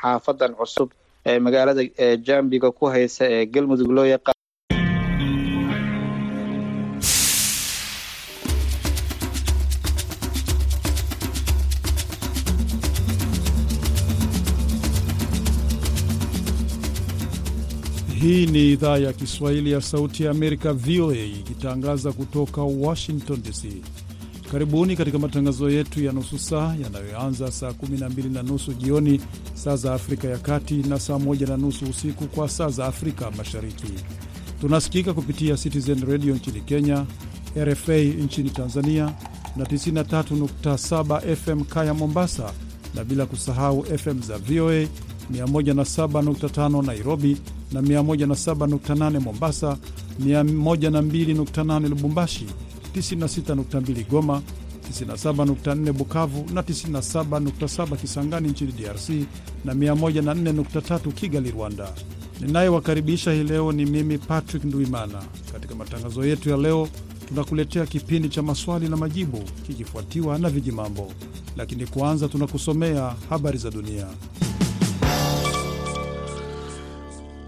xaafadan cusub ee magaalada jambiga ku haysa ee galmudug loo yaqaan Hii ni idhaa ya Kiswahili ya Sauti ya Amerika, VOA, ikitangaza kutoka Washington DC. Karibuni katika matangazo yetu ya nusu saa yanayoanza saa 12 na nusu jioni saa za Afrika ya Kati na saa 1 na nusu usiku kwa saa za Afrika Mashariki. Tunasikika kupitia Citizen Radio nchini Kenya, RFA nchini Tanzania na 93.7 FM Kaya Mombasa, na bila kusahau FM za VOA 107.5 Nairobi na 107.8 Mombasa, 102.8 Lubumbashi, 96.2 Goma, 97.4 Bukavu na 97.7 Kisangani nchini DRC na 104.3 Kigali, Rwanda. Ninayewakaribisha hii leo ni mimi Patrick Nduimana. Katika matangazo yetu ya leo, tunakuletea kipindi cha maswali na majibu kikifuatiwa na vijimambo, lakini kwanza tunakusomea habari za dunia.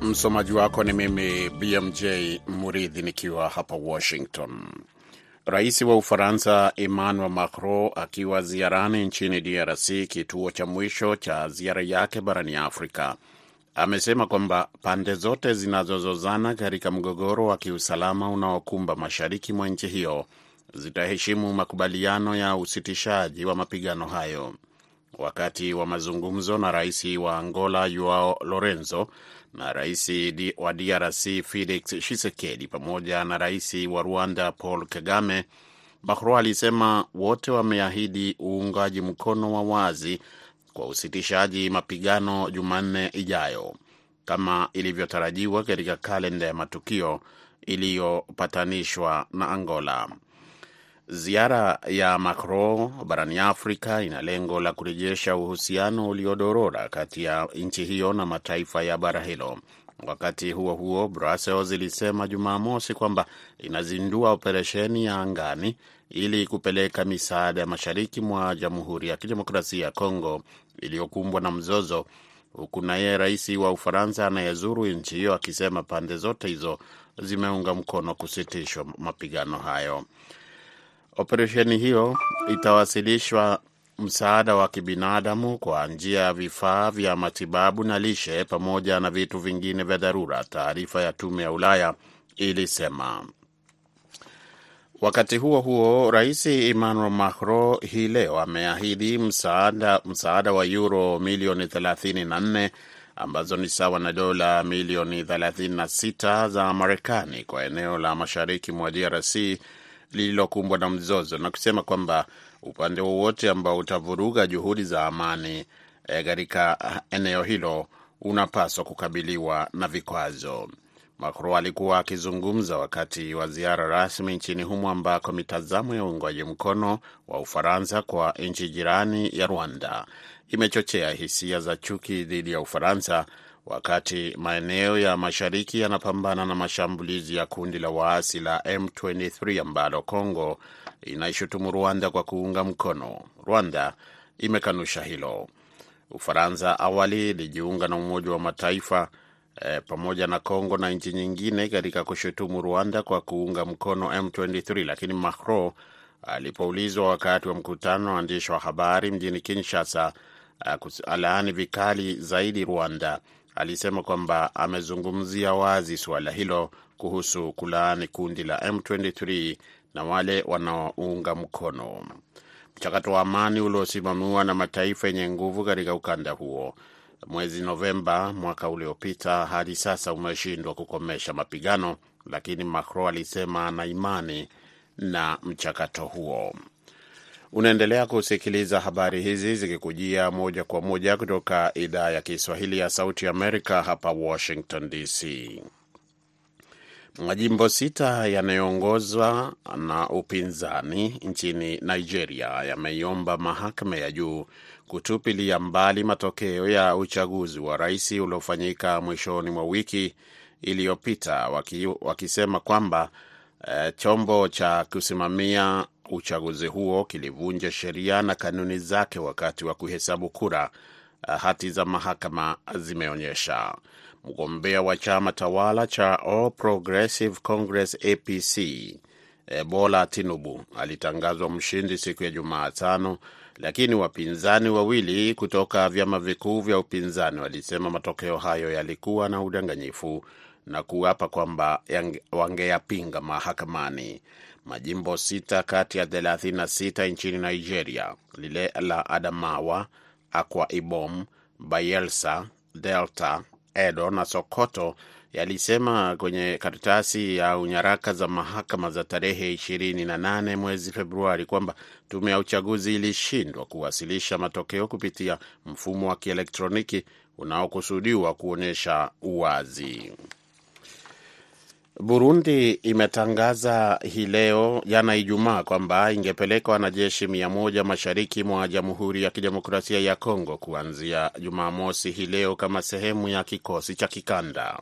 Msomaji wako ni mimi BMJ Muridhi nikiwa hapa Washington. Rais wa Ufaransa Emmanuel Macron akiwa ziarani nchini DRC, kituo cha mwisho cha ziara yake barani Afrika, amesema kwamba pande zote zinazozozana katika mgogoro wa kiusalama unaokumba mashariki mwa nchi hiyo zitaheshimu makubaliano ya usitishaji wa mapigano hayo. Wakati wa mazungumzo na rais wa Angola Joao Lorenzo na rais wa DRC Felix Tshisekedi pamoja na rais wa Rwanda Paul Kagame, Macron alisema wote wameahidi uungaji mkono wa wazi kwa usitishaji mapigano Jumanne ijayo kama ilivyotarajiwa katika kalenda ya matukio iliyopatanishwa na Angola. Ziara ya Macron barani Afrika ina lengo la kurejesha uhusiano uliodorora kati ya nchi hiyo na mataifa ya bara hilo. Wakati huo huo, Brussels ilisema Jumamosi kwamba inazindua operesheni ya angani ili kupeleka misaada mashariki mwa Jamhuri ya Kidemokrasia ya Kongo iliyokumbwa na mzozo, huku naye rais wa Ufaransa anayezuru nchi hiyo akisema pande zote hizo zimeunga mkono kusitishwa mapigano hayo. Operesheni hiyo itawasilishwa msaada wa kibinadamu kwa njia ya vifaa vya matibabu na lishe pamoja na vitu vingine vya dharura, taarifa ya tume ya Ulaya ilisema. Wakati huo huo, rais Emmanuel Macron hii leo ameahidi msaada, msaada wa euro milioni 34 ambazo ni sawa na dola milioni 36 za Marekani kwa eneo la mashariki mwa DRC lililokumbwa na mzozo na kusema kwamba upande wowote ambao utavuruga juhudi za amani katika e, eneo hilo unapaswa kukabiliwa na vikwazo. Macron alikuwa akizungumza wakati wa ziara rasmi nchini humo ambako mitazamo ya uungwaji mkono wa Ufaransa kwa nchi jirani ya Rwanda imechochea hisia za chuki dhidi ya Ufaransa wakati maeneo ya mashariki yanapambana na mashambulizi ya kundi la waasi la M23 ambalo Congo inaishutumu Rwanda kwa kuunga mkono. Rwanda imekanusha hilo. Ufaransa awali ilijiunga na Umoja wa Mataifa e, pamoja na Congo na nchi nyingine katika kushutumu Rwanda kwa kuunga mkono M23, lakini Macron alipoulizwa wakati wa mkutano wa waandishi wa habari mjini Kinshasa alaani vikali zaidi Rwanda alisema kwamba amezungumzia wazi suala hilo kuhusu kulaani kundi la M23 na wale wanaounga mkono mchakato wa amani uliosimamiwa na mataifa yenye nguvu katika ukanda huo mwezi Novemba mwaka uliopita hadi sasa umeshindwa kukomesha mapigano, lakini Macron alisema ana imani na mchakato huo. Unaendelea kusikiliza habari hizi zikikujia moja kwa moja kutoka idhaa ya Kiswahili ya Sauti Amerika hapa Washington DC. Majimbo sita yanayoongozwa na upinzani nchini Nigeria yameiomba mahakama ya juu kutupilia mbali matokeo ya uchaguzi wa rais uliofanyika mwishoni mwa wiki iliyopita, waki, wakisema kwamba eh, chombo cha kusimamia uchaguzi huo kilivunja sheria na kanuni zake wakati wa kuhesabu kura hati za mahakama zimeonyesha. Mgombea wa chama tawala cha All Progressive Congress APC Bola Tinubu alitangazwa mshindi siku ya Jumatano, lakini wapinzani wawili kutoka vyama vikuu vya upinzani walisema matokeo hayo yalikuwa na udanganyifu na kuapa kwamba wangeyapinga mahakamani. Majimbo sita kati ya 36 nchini Nigeria, lile la Adamawa, Akwa Ibom, Bayelsa, Delta, Edo na Sokoto yalisema kwenye karatasi ya unyaraka za mahakama za tarehe 28 mwezi Februari kwamba tume ya uchaguzi ilishindwa kuwasilisha matokeo kupitia mfumo wa kielektroniki unaokusudiwa kuonyesha uwazi. Burundi imetangaza hii leo jana Ijumaa kwamba ingepeleka wanajeshi mia moja mashariki mwa Jamhuri ya Kidemokrasia ya Kongo kuanzia Jumamosi hii leo kama sehemu ya kikosi cha kikanda.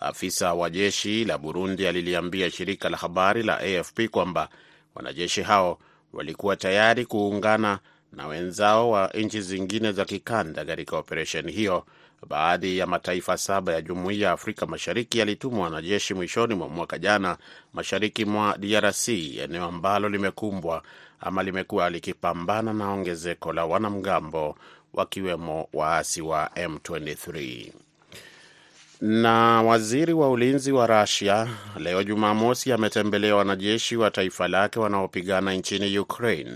Afisa wa jeshi la Burundi aliliambia shirika la habari la AFP kwamba wanajeshi hao walikuwa tayari kuungana na wenzao wa nchi zingine za kikanda katika operesheni hiyo. Baadhi ya mataifa saba ya Jumuiya ya Afrika Mashariki yalitumwa wanajeshi mwishoni mwa mwaka jana mashariki mwa DRC, eneo ambalo limekumbwa ama limekuwa likipambana na ongezeko la wanamgambo wakiwemo waasi wa M23 na waziri wa ulinzi wa Rusia leo Jumamosi ametembelea wanajeshi wa taifa lake wanaopigana nchini Ukraine,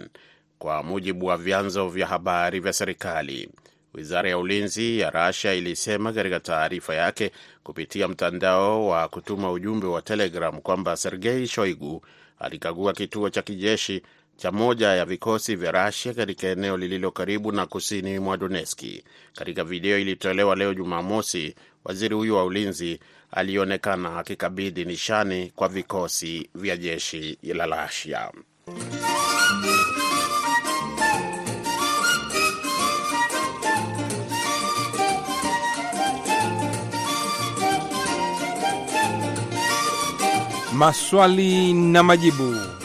kwa mujibu wa vyanzo vya habari vya serikali. Wizara ya ulinzi ya Russia ilisema katika taarifa yake kupitia mtandao wa kutuma ujumbe wa Telegram kwamba Sergei Shoigu alikagua kituo cha kijeshi cha moja ya vikosi vya Rasia katika eneo lililo karibu na kusini mwa Doneski. Katika video iliyotolewa leo Jumamosi, waziri huyo wa ulinzi alionekana akikabidhi nishani kwa vikosi vya jeshi la Russia. Maswali na majibu.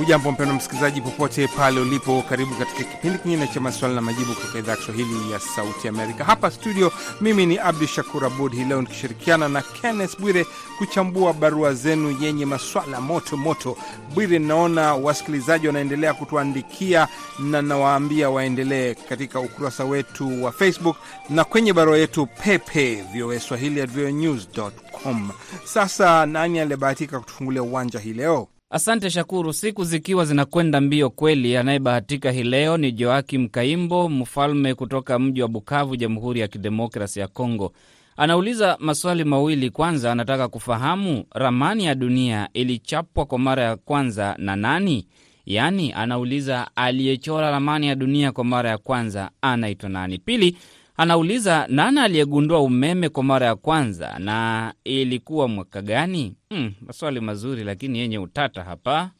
Hujambo mpendwa msikilizaji, popote pale ulipo, karibu katika kipindi kingine cha maswali na majibu kutoka idhaa ya Kiswahili ya Sauti Amerika. Hapa studio, mimi ni Abdu Shakur Abud, hii leo nikishirikiana na Kenneth Bwire kuchambua barua zenu yenye maswala moto moto. Bwire, naona wasikilizaji wanaendelea kutuandikia na nawaambia waendelee katika ukurasa wetu wa Facebook na kwenye barua yetu pepe voa swahili at voanews.com. Sasa nani aliyebahatika kutufungulia uwanja hii leo? Asante Shakuru. Siku zikiwa zinakwenda mbio kweli, anayebahatika hii leo ni Joakim Kaimbo, mfalme kutoka mji wa Bukavu, Jamhuri ya Kidemokrasi ya Kongo. Anauliza maswali mawili. Kwanza, anataka kufahamu ramani ya dunia ilichapwa kwa mara ya kwanza na nani? Yaani anauliza aliyechora ramani ya dunia kwa mara ya kwanza anaitwa nani? Pili, anauliza nana aliyegundua umeme kwa mara ya kwanza na ilikuwa mwaka gani? Hmm, maswali mazuri lakini yenye utata hapa,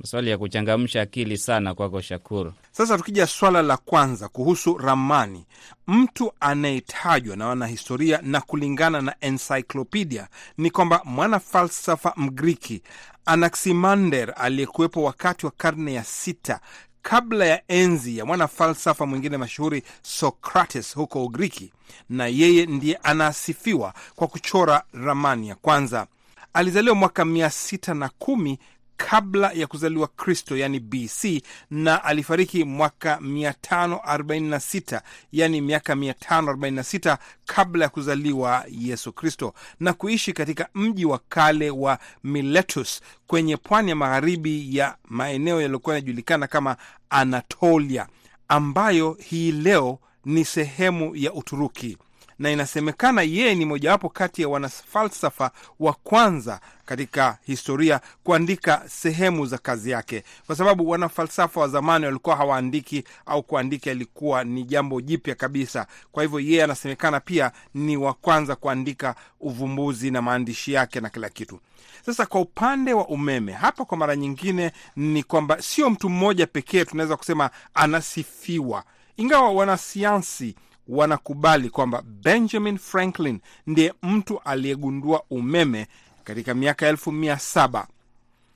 maswali ya kuchangamsha akili sana kwako Shakuru. Sasa tukija swala la kwanza kuhusu ramani, mtu anayetajwa na wanahistoria na kulingana na encyclopedia ni kwamba mwana falsafa Mgriki Anaximander aliyekuwepo wakati wa karne ya sita kabla ya enzi ya mwana falsafa mwingine mashuhuri Socrates huko Ugiriki, na yeye ndiye anasifiwa kwa kuchora ramani ya kwanza. Alizaliwa mwaka mia sita na kumi kabla ya kuzaliwa Kristo, yani BC, na alifariki mwaka 546 yani miaka 546 kabla ya kuzaliwa Yesu Kristo, na kuishi katika mji wa kale wa Miletus kwenye pwani ya magharibi ya maeneo yaliyokuwa yanajulikana kama Anatolia, ambayo hii leo ni sehemu ya Uturuki na inasemekana yeye ni mojawapo kati ya wanafalsafa wa kwanza katika historia kuandika sehemu za kazi yake, kwa sababu wanafalsafa wa zamani walikuwa hawaandiki au kuandika ilikuwa ni jambo jipya kabisa. Kwa hivyo yeye anasemekana pia ni wa kwanza kuandika uvumbuzi na maandishi yake na kila kitu. Sasa kwa upande wa umeme, hapa kwa mara nyingine ni kwamba sio mtu mmoja pekee tunaweza kusema anasifiwa, ingawa wanasayansi wanakubali kwamba Benjamin Franklin ndiye mtu aliyegundua umeme katika miaka elfu mia saba.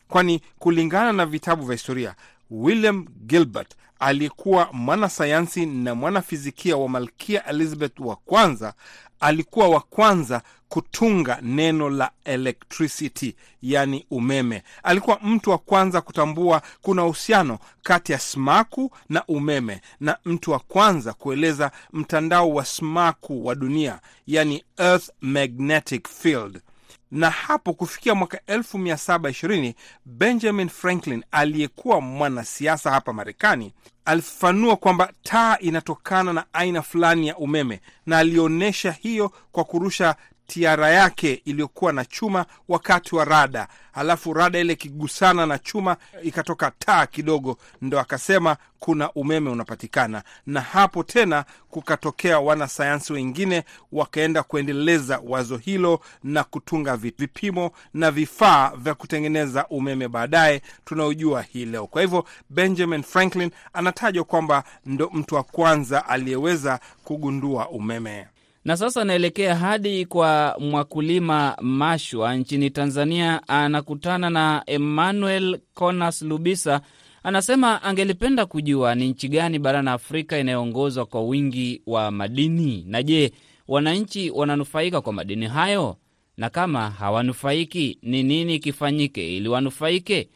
Kwani kulingana na vitabu vya historia William Gilbert aliyekuwa mwanasayansi na mwanafizikia wa Malkia Elizabeth wa kwanza alikuwa wa kwanza kutunga neno la electricity, yani umeme. Alikuwa mtu wa kwanza kutambua kuna uhusiano kati ya smaku na umeme, na mtu wa kwanza kueleza mtandao wa smaku wa dunia, yani earth magnetic field na hapo kufikia mwaka 1720 Benjamin Franklin aliyekuwa mwanasiasa hapa Marekani alifafanua kwamba taa inatokana na aina fulani ya umeme, na alionyesha hiyo kwa kurusha tiara yake iliyokuwa na chuma wakati wa rada, alafu rada ile ikigusana na chuma ikatoka taa kidogo, ndo akasema kuna umeme unapatikana. Na hapo tena kukatokea wanasayansi wengine wakaenda kuendeleza wazo hilo na kutunga vipimo na vifaa vya kutengeneza umeme baadaye tunaojua hii leo. Kwa hivyo Benjamin Franklin anatajwa kwamba ndo mtu wa kwanza aliyeweza kugundua umeme. Na sasa anaelekea hadi kwa Mwakulima Mashwa nchini Tanzania. Anakutana na Emmanuel Conas Lubisa, anasema angelipenda kujua ni nchi gani barani Afrika inayoongozwa kwa wingi wa madini, na je, wananchi wananufaika kwa madini hayo? Na kama hawanufaiki, ni nini kifanyike ili wanufaike?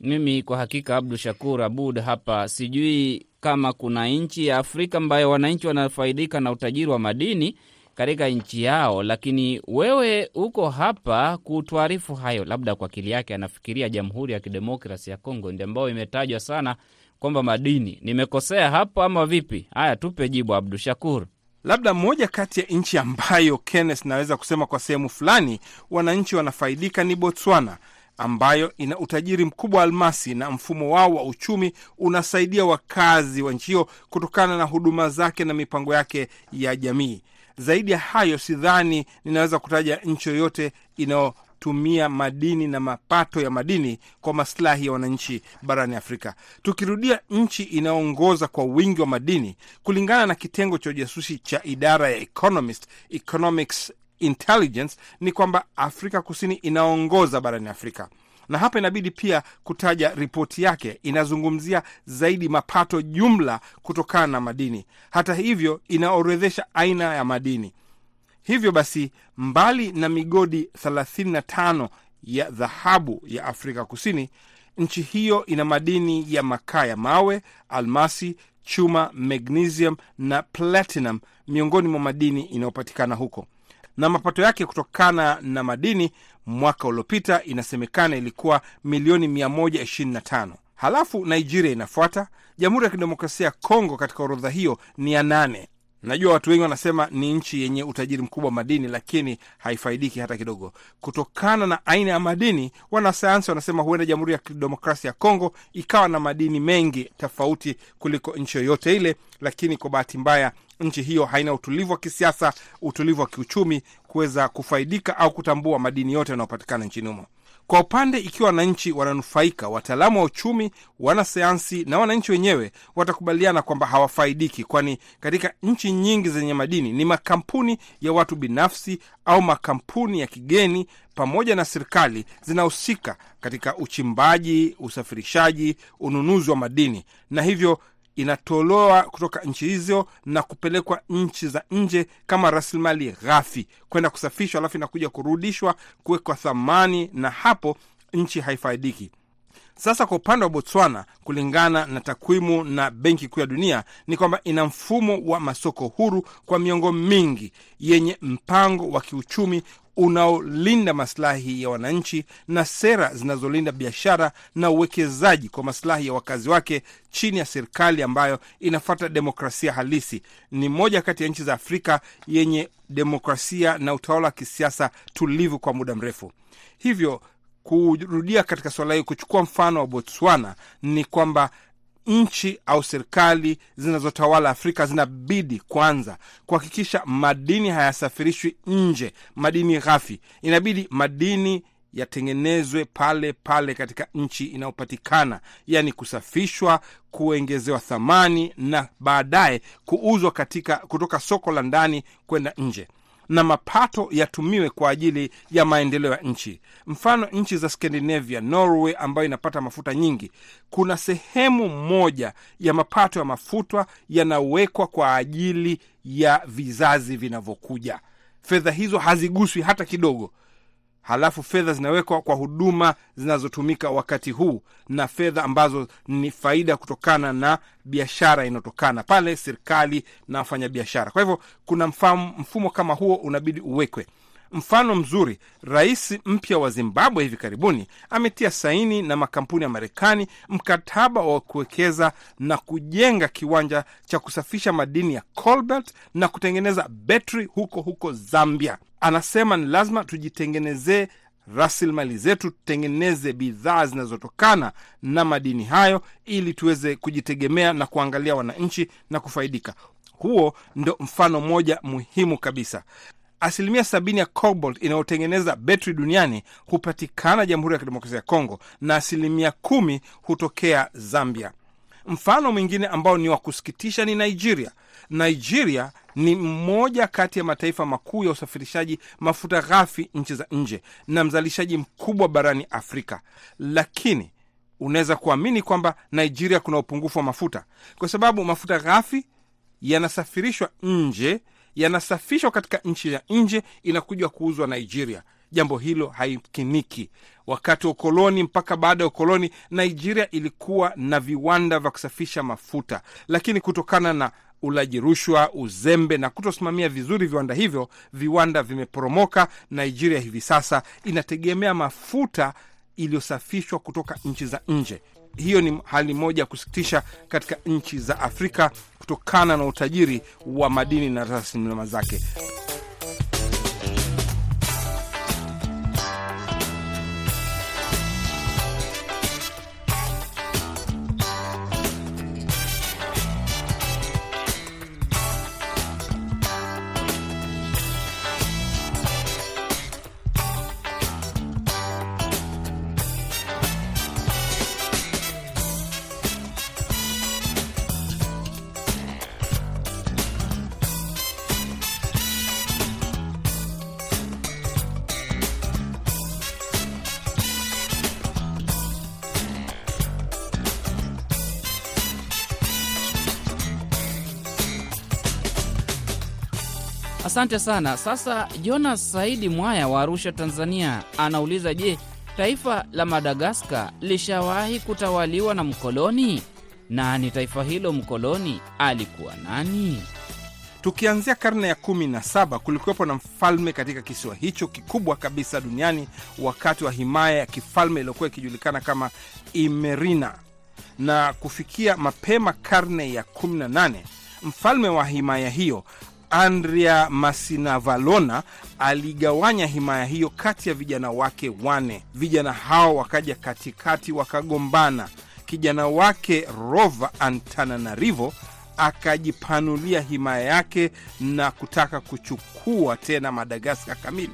Mimi kwa hakika, Abdu Shakur Abud hapa sijui kama kuna nchi ya Afrika ambayo wananchi wanafaidika na utajiri wa madini katika nchi yao, lakini wewe uko hapa kutuarifu hayo. Labda kwa akili yake anafikiria Jamhuri ya Kidemokrasi ya Kongo ndi ambayo imetajwa sana kwamba madini. Nimekosea hapo ama vipi? Haya, tupe jibu Abdu Shakur. Labda moja kati ya nchi ambayo Kenneth naweza kusema kwa sehemu fulani wananchi wanafaidika ni Botswana ambayo ina utajiri mkubwa wa almasi na mfumo wao wa uchumi unasaidia wakazi wa nchi hiyo kutokana na huduma zake na mipango yake ya jamii. Zaidi ya hayo, sidhani ninaweza kutaja nchi yoyote inayotumia madini na mapato ya madini kwa masilahi ya wananchi barani Afrika. Tukirudia nchi inayoongoza kwa wingi wa madini kulingana na kitengo cha ujasusi cha idara ya Economist, Economics Intelligence ni kwamba Afrika Kusini inaongoza barani Afrika, na hapa inabidi pia kutaja ripoti yake. Inazungumzia zaidi mapato jumla kutokana na madini. Hata hivyo, inaorodhesha aina ya madini. Hivyo basi, mbali na migodi 35 ya dhahabu ya Afrika Kusini, nchi hiyo ina madini ya makaa ya mawe, almasi, chuma, magnesium na platinum, miongoni mwa madini inayopatikana huko na mapato yake kutokana na madini mwaka uliopita inasemekana ilikuwa milioni 125. Halafu Nigeria inafuata. Jamhuri ya Kidemokrasia ya Kongo katika orodha hiyo ni ya nane. Najua watu wengi wanasema ni nchi yenye utajiri mkubwa wa madini, lakini haifaidiki hata kidogo kutokana na aina ya madini. Wanasayansi wanasema huenda Jamhuri ya Kidemokrasia ya Kongo ikawa na madini mengi tofauti kuliko nchi yoyote ile, lakini kwa bahati mbaya nchi hiyo haina utulivu wa kisiasa, utulivu wa kiuchumi kuweza kufaidika au kutambua madini yote yanayopatikana nchini humo. Kwa upande ikiwa wananchi wananufaika, wataalamu wa uchumi, wanasayansi na wananchi wenyewe watakubaliana kwamba hawafaidiki, kwani katika nchi nyingi zenye madini ni makampuni ya watu binafsi au makampuni ya kigeni pamoja na serikali zinahusika katika uchimbaji, usafirishaji, ununuzi wa madini na hivyo inatolewa kutoka nchi hizo na kupelekwa nchi za nje kama rasilimali ghafi kwenda kusafishwa, alafu inakuja kurudishwa kuwekwa thamani, na hapo nchi haifaidiki. Sasa kwa upande wa Botswana, kulingana na takwimu na Benki Kuu ya Dunia, ni kwamba ina mfumo wa masoko huru kwa miongo mingi yenye mpango wa kiuchumi unaolinda masilahi ya wananchi na sera zinazolinda biashara na uwekezaji kwa masilahi ya wakazi wake chini ya serikali ambayo inafuata demokrasia halisi. Ni moja kati ya nchi za Afrika yenye demokrasia na utawala wa kisiasa tulivu kwa muda mrefu. Hivyo kurudia katika suala hili, kuchukua mfano wa Botswana ni kwamba nchi au serikali zinazotawala Afrika zinabidi kwanza kuhakikisha madini hayasafirishwi nje, madini ghafi. Inabidi madini yatengenezwe pale pale katika nchi inayopatikana, yaani kusafishwa, kuongezewa thamani na baadaye kuuzwa katika kutoka soko la ndani kwenda nje na mapato yatumiwe kwa ajili ya maendeleo ya nchi. Mfano, nchi za Scandinavia, Norway ambayo inapata mafuta nyingi, kuna sehemu moja ya mapato ya mafuta yanawekwa kwa ajili ya vizazi vinavyokuja. Fedha hizo haziguswi hata kidogo. Halafu fedha zinawekwa kwa huduma zinazotumika wakati huu na fedha ambazo ni faida kutokana na biashara inayotokana pale, serikali na wafanyabiashara. Kwa hivyo kuna mfamu, mfumo kama huo unabidi uwekwe. Mfano mzuri, rais mpya wa Zimbabwe hivi karibuni ametia saini na makampuni ya Marekani mkataba wa kuwekeza na kujenga kiwanja cha kusafisha madini ya cobalt na kutengeneza betri huko huko Zambia. Anasema ni lazima tujitengenezee rasilimali zetu, tutengeneze bidhaa zinazotokana na madini hayo ili tuweze kujitegemea na kuangalia wananchi na kufaidika. Huo ndo mfano mmoja muhimu kabisa. Asilimia sabini ya cobalt inayotengeneza betri duniani hupatikana Jamhuri ya Kidemokrasia ya Kongo na asilimia kumi hutokea Zambia. Mfano mwingine ambao ni wa kusikitisha ni Nigeria. Nigeria ni mmoja kati ya mataifa makuu ya usafirishaji mafuta ghafi nchi za nje na mzalishaji mkubwa barani Afrika, lakini unaweza kuamini kwamba Nigeria kuna upungufu wa mafuta kwa sababu mafuta ghafi yanasafirishwa nje, yanasafishwa katika nchi ya nje, inakuja kuuzwa Nigeria. Jambo hilo haikiniki. Wakati wa ukoloni mpaka baada ya ukoloni, Nigeria ilikuwa na viwanda vya kusafisha mafuta, lakini kutokana na ulaji rushwa, uzembe na kutosimamia vizuri viwanda hivyo, viwanda vimeporomoka. Nigeria hivi sasa inategemea mafuta iliyosafishwa kutoka nchi za nje. Hiyo ni hali moja ya kusikitisha katika nchi za Afrika kutokana na utajiri wa madini na rasilimali zake. Asante sana. Sasa Jonas Saidi Mwaya wa Arusha, Tanzania, anauliza je, taifa la Madagaskar lishawahi kutawaliwa na mkoloni? Na ni taifa hilo mkoloni alikuwa nani? Tukianzia karne ya kumi na saba kulikuwepo na mfalme katika kisiwa hicho kikubwa kabisa duniani wakati wa himaya ya kifalme iliyokuwa ikijulikana kama Imerina, na kufikia mapema karne ya 18 mfalme wa himaya hiyo Andrea Masinavalona aligawanya himaya hiyo kati ya vijana wake wane. Vijana hao wakaja katikati, wakagombana. Kijana wake Rova Antananarivo akajipanulia himaya yake na kutaka kuchukua tena Madagaskar kamili.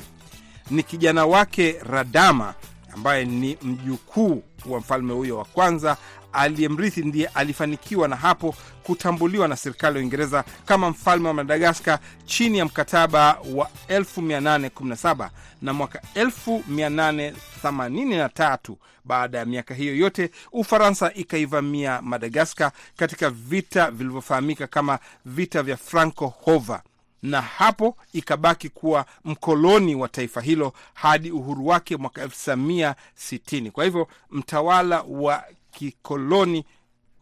Ni kijana wake Radama ambaye ni mjukuu wa mfalme huyo wa kwanza aliyemrithi ndiye alifanikiwa na hapo kutambuliwa na serikali ya Uingereza kama mfalme wa Madagaskar chini ya mkataba wa 1817 na mwaka 1883. Baada ya miaka hiyo yote, Ufaransa ikaivamia Madagaskar katika vita vilivyofahamika kama vita vya Franco Hova na hapo ikabaki kuwa mkoloni wa taifa hilo hadi uhuru wake mwaka 1960. Kwa hivyo mtawala wa kikoloni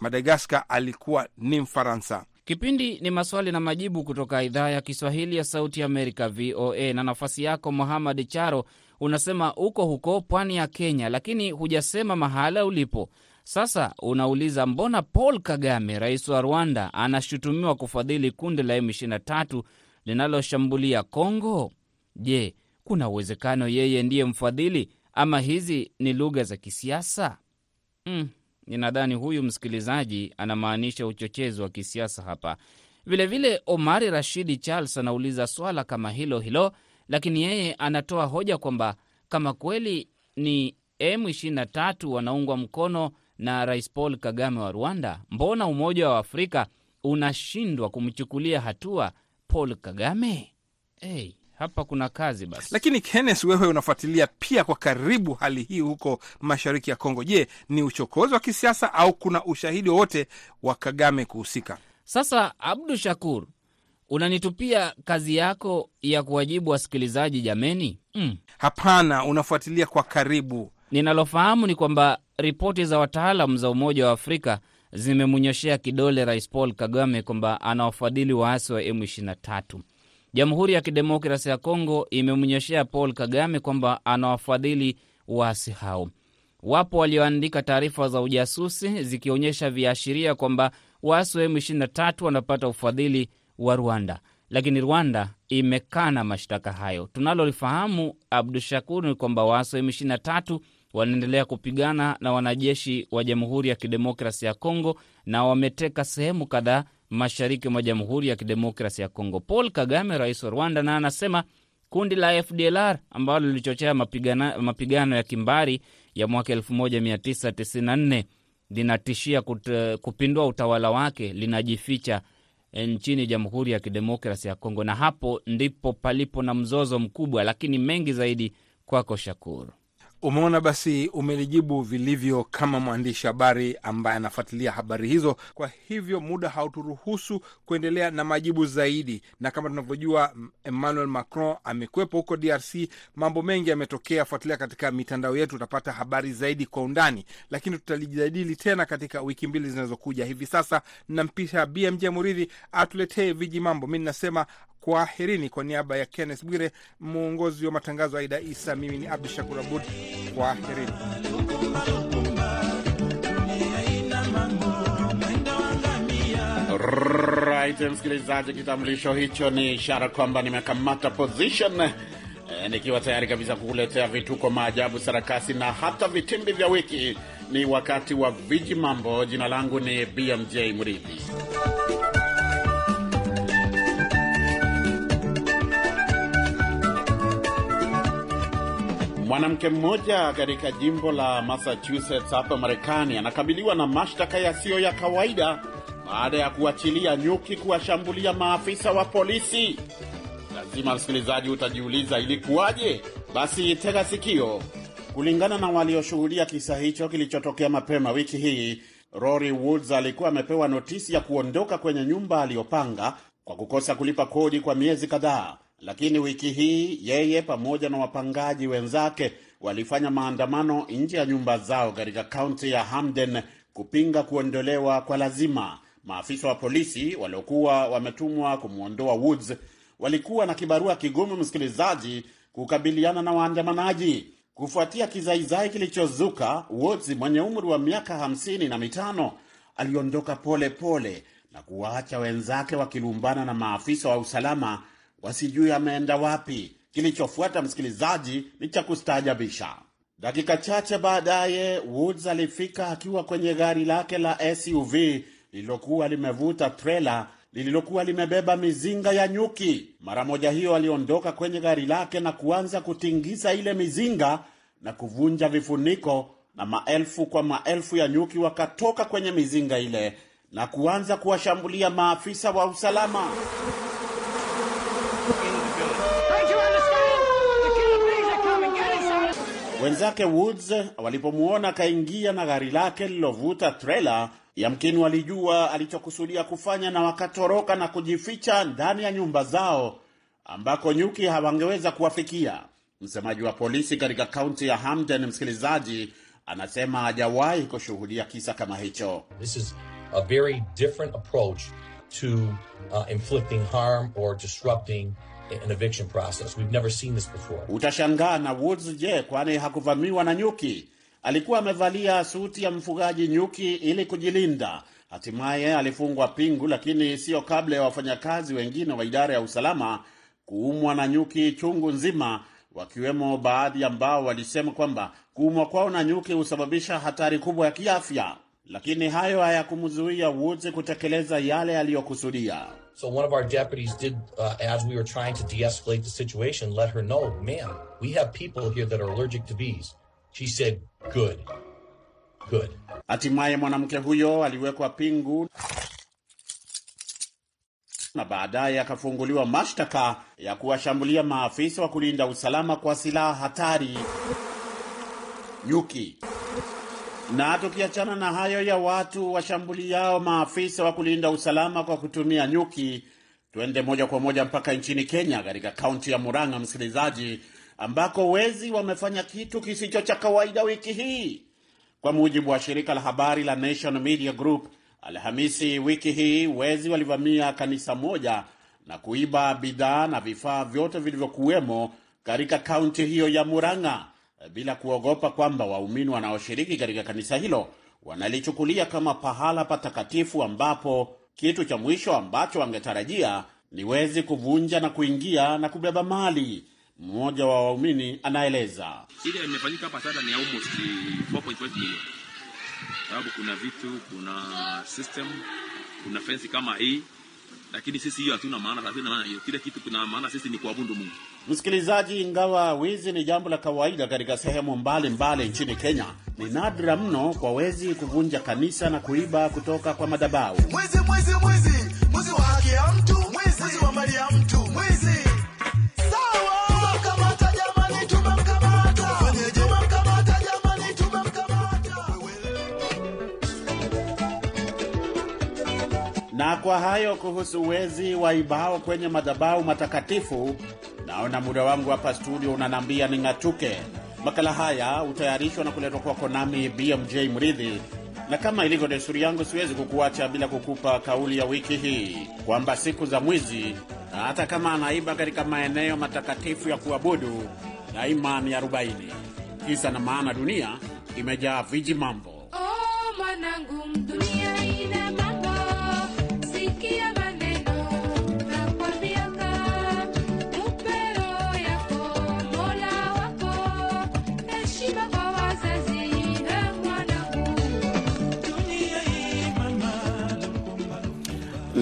Madagaskar alikuwa ni Mfaransa. Kipindi ni maswali na majibu kutoka idhaa ya Kiswahili ya Sauti Amerika, VOA. Na nafasi yako Muhamad Charo unasema uko huko pwani ya Kenya, lakini hujasema mahala ulipo. Sasa unauliza mbona Paul Kagame, rais wa Rwanda, anashutumiwa kufadhili kundi la M23 linaloshambulia Kongo? Je, kuna uwezekano yeye ndiye mfadhili ama hizi ni lugha za kisiasa? Mm, ninadhani huyu msikilizaji anamaanisha uchochezi wa kisiasa hapa. Vilevile vile Omari Rashidi Charles anauliza swala kama hilo hilo, lakini yeye anatoa hoja kwamba kama kweli ni M23 wanaungwa mkono na Rais Paul Kagame wa Rwanda, mbona Umoja wa Afrika unashindwa kumchukulia hatua Paul Kagame? Hey, hapa kuna kazi basi. Lakini Kenneth, wewe unafuatilia pia kwa karibu hali hii huko mashariki ya Kongo. Je, ni uchokozi wa kisiasa au kuna ushahidi wowote wa Kagame kuhusika? Sasa Abdu Shakur, unanitupia kazi yako ya kuwajibu wasikilizaji jameni? Mm. Hapana, unafuatilia kwa karibu. Ninalofahamu ni kwamba ripoti za wataalam za Umoja wa Afrika zimemnyoshea kidole Rais Paul Kagame kwamba anawafadhili waasi wa M23. Jamhuri ya Kidemokrasi ya Kongo imemnyoshea Paul Kagame kwamba anawafadhili waasi hao. Wapo walioandika taarifa za ujasusi zikionyesha viashiria kwamba waasi wa M23 wanapata ufadhili wa Rwanda, lakini Rwanda imekana mashtaka hayo. Tunalolifahamu Abdu Shakur ni kwamba waasi wa M23 wanaendelea kupigana na wanajeshi wa Jamhuri ya Kidemokrasi ya Kongo na wameteka sehemu kadhaa mashariki mwa Jamhuri ya Kidemokrasi ya Kongo. Paul Kagame, rais wa Rwanda, na anasema kundi la FDLR ambalo lilichochea mapigano, ya kimbari ya mwaka 1994 linatishia kupindua utawala wake, linajificha nchini Jamhuri ya Kidemokrasi ya Kongo, na hapo ndipo palipo na mzozo mkubwa, lakini mengi zaidi kwako Shakuru. Umeona, basi umelijibu vilivyo kama mwandishi habari ambaye anafuatilia habari hizo. Kwa hivyo muda hauturuhusu kuendelea na majibu zaidi, na kama tunavyojua Emmanuel Macron amekwepo huko DRC. Mambo mengi yametokea, fuatilia katika mitandao yetu, utapata habari zaidi kwa undani, lakini tutalijadili tena katika wiki mbili zinazokuja. Hivi sasa nampisha BMJ Muridhi atuletee viji mambo. Mi nasema kwaherini kwa niaba ya Kenneth Bwire, mwongozi wa matangazo Aida Isa, mimi ni Abdu Shakur Abud. Kwaherini. Right, msikilizaji, kitambulisho hicho ni ishara kwamba nimekamata position e, nikiwa tayari kabisa kukuletea vituko, maajabu, sarakasi na hata vitimbi vya wiki. Ni wakati wa viji mambo. Jina langu ni BMJ Mridhi. Mwanamke mmoja katika jimbo la Massachusetts hapa Marekani anakabiliwa na mashtaka yasiyo ya kawaida baada ya kuachilia nyuki kuwashambulia maafisa wa polisi. Lazima msikilizaji, utajiuliza ilikuwaje? Basi tega sikio. Kulingana na walioshuhudia kisa hicho kilichotokea mapema wiki hii, Rory Woods alikuwa amepewa notisi ya kuondoka kwenye nyumba aliyopanga kwa kukosa kulipa kodi kwa miezi kadhaa. Lakini wiki hii yeye pamoja na wapangaji wenzake walifanya maandamano nje ya nyumba zao katika kaunti ya Hamden kupinga kuondolewa kwa lazima. Maafisa wa polisi waliokuwa wametumwa kumwondoa Woods walikuwa na kibarua kigumu, msikilizaji, kukabiliana na waandamanaji kufuatia kizaizai kilichozuka. Woods mwenye umri wa miaka hamsini na mitano aliondoka pole pole na kuwaacha wenzake wakilumbana na maafisa wa usalama wasijui ameenda wapi. Kilichofuata msikilizaji, ni cha kustaajabisha. Dakika chache baadaye, Woods alifika akiwa kwenye gari lake la SUV lililokuwa limevuta trela lililokuwa limebeba mizinga ya nyuki. Mara moja hiyo aliondoka kwenye gari lake na kuanza kutingiza ile mizinga na kuvunja vifuniko, na maelfu kwa maelfu ya nyuki wakatoka kwenye mizinga ile na kuanza kuwashambulia maafisa wa usalama. Wenzake Woods walipomwona akaingia na gari lake lililovuta trela, yamkini walijua alichokusudia kufanya na wakatoroka na kujificha ndani ya nyumba zao ambako nyuki hawangeweza kuwafikia. Msemaji wa polisi katika kaunti ya Hamden, msikilizaji, anasema hajawahi kushuhudia kisa kama hicho. This is a very different approach to uh, inflicting harm or disrupting an eviction process. We've never seen this before. Utashangaa na Woods, je, kwani hakuvamiwa na nyuki? Alikuwa amevalia suti ya mfugaji nyuki ili kujilinda. Hatimaye alifungwa pingu, lakini siyo kabla ya wafanyakazi wengine wa idara ya usalama kuumwa na nyuki chungu nzima, wakiwemo baadhi ambao walisema kwamba kuumwa kwao na nyuki husababisha hatari kubwa ya kiafya. Lakini hayo hayakumzuia Woods kutekeleza yale aliyokusudia. So one of our deputies did, uh, as we were trying to de-escalate the situation, let her know, ma'am, we have people here that are allergic to bees. She said, good, good. Hatimaye mwanamke huyo aliwekwa pingu na baadaye akafunguliwa mashtaka ya kuwashambulia maafisa wa kulinda usalama kwa silaha hatari nyuki. Na tukiachana na hayo ya watu washambuliao maafisa wa kulinda usalama kwa kutumia nyuki, twende moja kwa moja mpaka nchini Kenya, katika kaunti ya Murang'a, msikilizaji, ambako wezi wamefanya kitu kisicho cha kawaida wiki hii. Kwa mujibu wa shirika la habari la Nation Media Group, Alhamisi wiki hii wezi walivamia kanisa moja na kuiba bidhaa na vifaa vyote vilivyokuwemo katika kaunti hiyo ya Murang'a bila kuogopa kwamba waumini wanaoshiriki katika kanisa hilo wanalichukulia kama pahala patakatifu ambapo kitu cha mwisho ambacho wangetarajia ni wezi kuvunja na kuingia na kubeba mali. Mmoja wa waumini anaeleza. Ile imefanyika hapa sasa ni almost 4.5 million, sababu kuna vitu, kuna system, kuna fensi kama hii, lakini sisi hiyo hatuna maana, hatuna maana hiyo. Kile kitu kuna maana sisi ni kuabudu Mungu. Msikilizaji, ingawa wizi ni jambo la kawaida katika sehemu mbalimbali nchini Kenya, ni nadra mno kwa wezi kuvunja kanisa na kuiba kutoka kwa madhabahu. Mwizi, mwizi, mwizi, mwizi wa haki ya mtu, mwizi, mwizi wa mali ya mtu, mwizi. Na kwa hayo kuhusu wezi waibao kwenye madhabahu matakatifu, naona muda wangu hapa studio unanambia ning'atuke. Makala haya hutayarishwa na kuletwa kwako nami BMJ Mridhi, na kama ilivyo desturi yangu, siwezi kukuacha bila kukupa kauli ya wiki hii kwamba siku za mwizi, hata kama anaiba katika maeneo matakatifu ya kuabudu, daima ni arobaini. Kisa na maana, dunia imejaa viji mambo. Oh,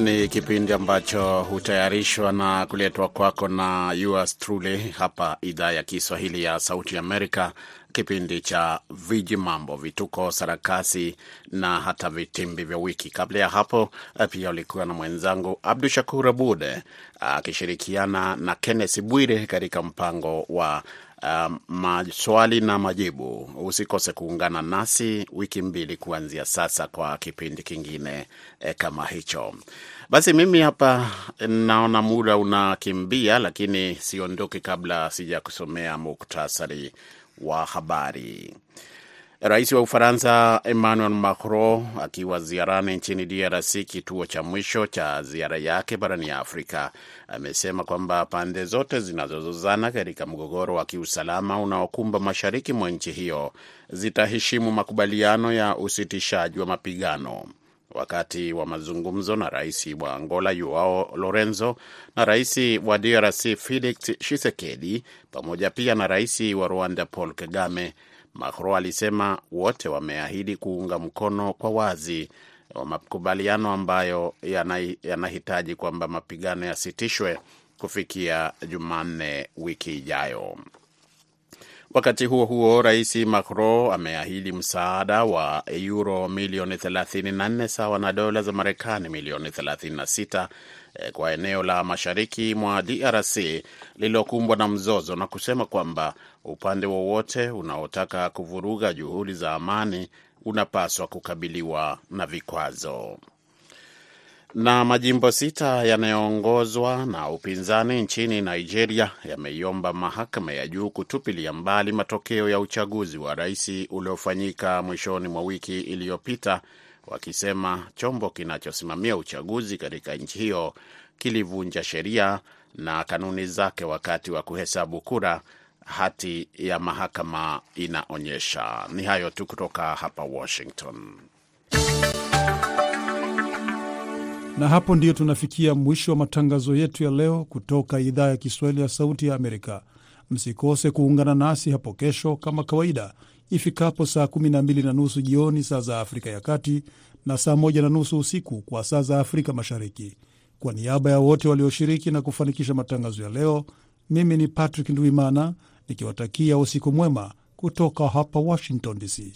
Ni kipindi ambacho hutayarishwa na kuletwa kwako na yours truly hapa idhaa ya Kiswahili ya Sauti Amerika, kipindi cha viji mambo, vituko, sarakasi na hata vitimbi vya wiki. Kabla ya hapo pia ulikuwa na mwenzangu Abdu Shakur Abud akishirikiana na Kenneth Bwire katika mpango wa uh, maswali na majibu. Usikose kuungana nasi wiki mbili kuanzia sasa kwa kipindi kingine eh, kama hicho. Basi mimi hapa naona muda unakimbia, lakini siondoki kabla sija kusomea muktasari wa habari. Rais wa Ufaransa Emmanuel Macron akiwa ziarani nchini DRC, kituo cha mwisho cha ziara yake barani Afrika, amesema kwamba pande zote zinazozozana katika mgogoro wa kiusalama unaokumba mashariki mwa nchi hiyo zitaheshimu makubaliano ya usitishaji wa mapigano. Wakati wa mazungumzo na rais wa Angola Joao Lorenzo na rais wa DRC Felix Tshisekedi pamoja pia na rais wa Rwanda Paul Kagame, Macron alisema wote wameahidi kuunga mkono kwa wazi wa makubaliano ambayo yanahitaji kwamba mapigano yasitishwe kufikia Jumanne wiki ijayo. Wakati huo huo, rais Macron ameahidi msaada wa euro milioni 34 sawa na dola za Marekani milioni 36 kwa eneo la mashariki mwa DRC lililokumbwa na mzozo na kusema kwamba upande wowote unaotaka kuvuruga juhudi za amani unapaswa kukabiliwa na vikwazo. Na majimbo sita yanayoongozwa na upinzani nchini Nigeria yameiomba mahakama ya juu kutupilia mbali matokeo ya uchaguzi wa rais uliofanyika mwishoni mwa wiki iliyopita, wakisema chombo kinachosimamia uchaguzi katika nchi hiyo kilivunja sheria na kanuni zake wakati wa kuhesabu kura, hati ya mahakama inaonyesha. Ni hayo tu kutoka hapa Washington. Na hapo ndiyo tunafikia mwisho wa matangazo yetu ya leo kutoka idhaa ya Kiswahili ya Sauti ya Amerika. Msikose kuungana nasi hapo kesho kama kawaida ifikapo saa 12 na nusu jioni saa za Afrika ya Kati na saa 1 na nusu usiku kwa saa za Afrika Mashariki. Kwa niaba ya wote walioshiriki na kufanikisha matangazo ya leo, mimi ni Patrick Ndwimana nikiwatakia usiku mwema kutoka hapa Washington DC.